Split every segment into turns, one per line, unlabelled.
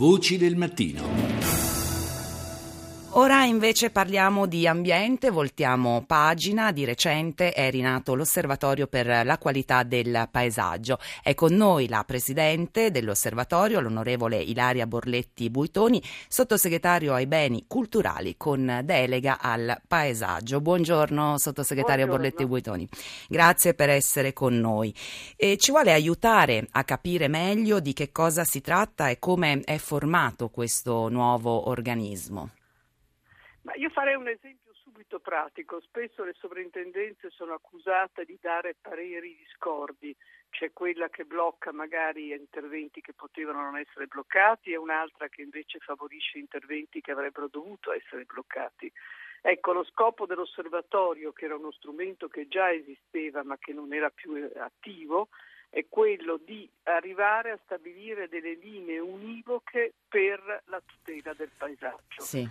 Voci del mattino.
Ora invece parliamo di ambiente, voltiamo pagina. Di recente è rinato l'Osservatorio per la qualità del paesaggio. È con noi la Presidente dell'Osservatorio, l'onorevole Ilaria Borletti Buitoni, sottosegretario ai beni culturali con delega al paesaggio. Buongiorno sottosegretario
Buongiorno.
Borletti Buitoni, grazie per essere con noi. E ci vuole aiutare a capire meglio di che cosa si tratta e come è formato questo nuovo organismo.
Ma io farei un esempio subito pratico. Spesso le sovrintendenze sono accusate di dare pareri discordi. C'è quella che blocca magari interventi che potevano non essere bloccati e un'altra che invece favorisce interventi che avrebbero dovuto essere bloccati. Ecco, lo scopo dell'osservatorio, che era uno strumento che già esisteva ma che non era più attivo, è quello di arrivare a stabilire delle linee univoche per la tutela del paesaggio.
Sì.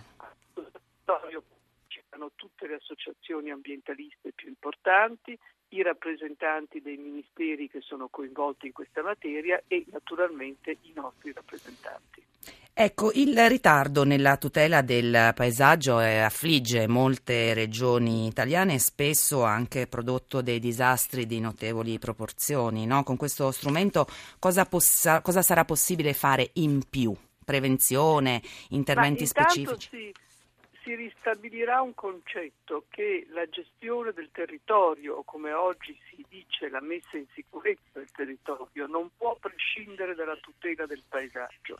C'erano tutte le associazioni ambientaliste più importanti, i rappresentanti dei ministeri che sono coinvolti in questa materia e naturalmente i nostri rappresentanti.
Ecco, il ritardo nella tutela del paesaggio eh, affligge molte regioni italiane e spesso ha anche prodotto dei disastri di notevoli proporzioni. No? Con questo strumento cosa, possa, cosa, sarà possibile fare in più? Prevenzione, interventi specifici?
Si, si ristabilirà un concetto che la gestione del territorio, o come oggi si dice la messa in sicurezza del territorio, non può prescindere dalla tutela del paesaggio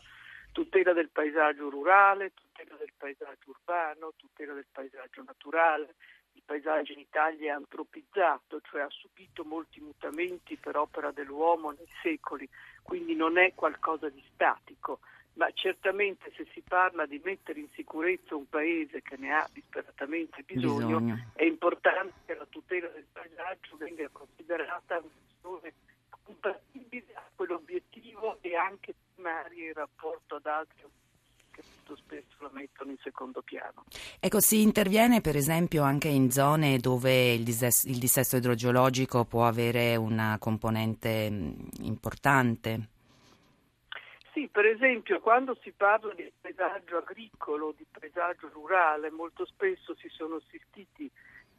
tutela del paesaggio rurale, tutela del paesaggio urbano, tutela del paesaggio naturale. Il paesaggio in Italia è antropizzato, cioè ha subito molti mutamenti per opera dell'uomo nei secoli, quindi non è qualcosa di statico. Ma certamente se si parla di mettere in sicurezza un paese che ne ha disperatamente bisogno, bisogno. è importante che la tutela del paesaggio venga considerata una questione compatibile a quell'obiettivo e anche primaria in rapporto ad altri che molto spesso la mettono in secondo piano.
Ecco, si interviene per esempio anche in zone dove il dissesto, il dissesto idrogeologico può avere una componente importante?
Sì, per esempio quando si parla di paesaggio agricolo, di paesaggio rurale, molto spesso si sono assistiti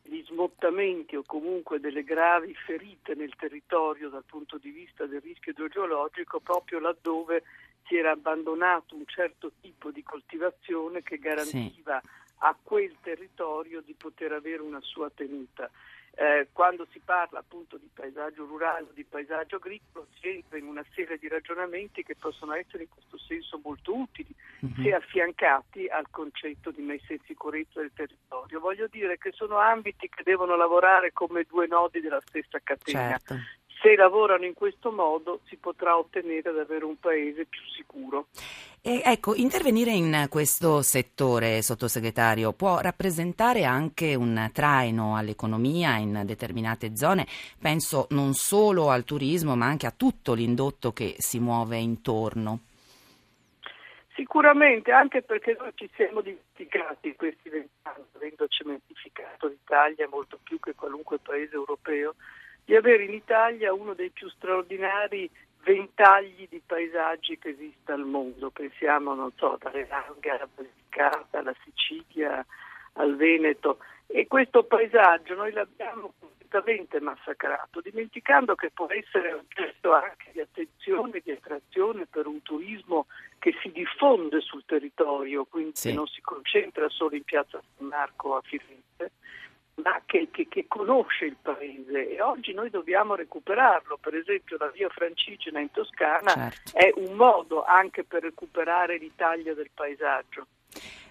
gli smottamenti o comunque delle gravi ferite nel territorio dal punto di vista del rischio idrogeologico proprio laddove si era abbandonato un certo tipo di coltivazione che garantiva sì. a quel territorio di poter avere una sua tenuta. Eh, quando si parla appunto di paesaggio rurale o di paesaggio agricolo si entra in una serie di ragionamenti che possono essere in questo senso molto utili mm-hmm. se affiancati al concetto di messa in sicurezza del territorio. Voglio dire che sono ambiti che devono lavorare come due nodi della stessa catena.
Certo.
Se lavorano in questo modo si potrà ottenere ad avere un paese più sicuro.
E ecco, intervenire in questo settore, sottosegretario, può rappresentare anche un traino all'economia in determinate zone, penso non solo al turismo ma anche a tutto l'indotto che si muove intorno.
Sicuramente, anche perché noi ci siamo dimenticati in questi vent'anni, avendo cementificato l'Italia molto più che qualunque paese europeo, di avere in Italia uno dei più straordinari ventagli di paesaggi che esista al mondo. Pensiamo, non so, dalle Langhe alla Basilicata, alla Sicilia, al Veneto. E questo paesaggio noi l'abbiamo completamente massacrato, dimenticando che può essere oggetto anche di attenzione, di attrazione per un turismo che si diffonde sul territorio, quindi sì. non si concentra solo in piazza San Marco a Firenze, ma che, che, che, conosce il paese e oggi noi dobbiamo recuperarlo. Per esempio la via Francigena in Toscana
certo.
è un modo anche per recuperare l'Italia del paesaggio.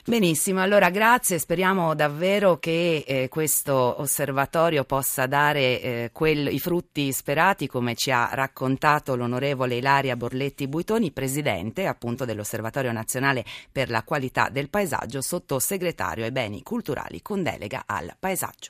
Benissimo, allora grazie, speriamo davvero che eh, questo osservatorio possa dare eh, quel, i frutti sperati come ci ha raccontato l'onorevole Ilaria Borletti Buitoni, presidente appunto dell'Osservatorio Nazionale per la Qualità del Paesaggio, sottosegretario ai beni culturali con delega al paesaggio.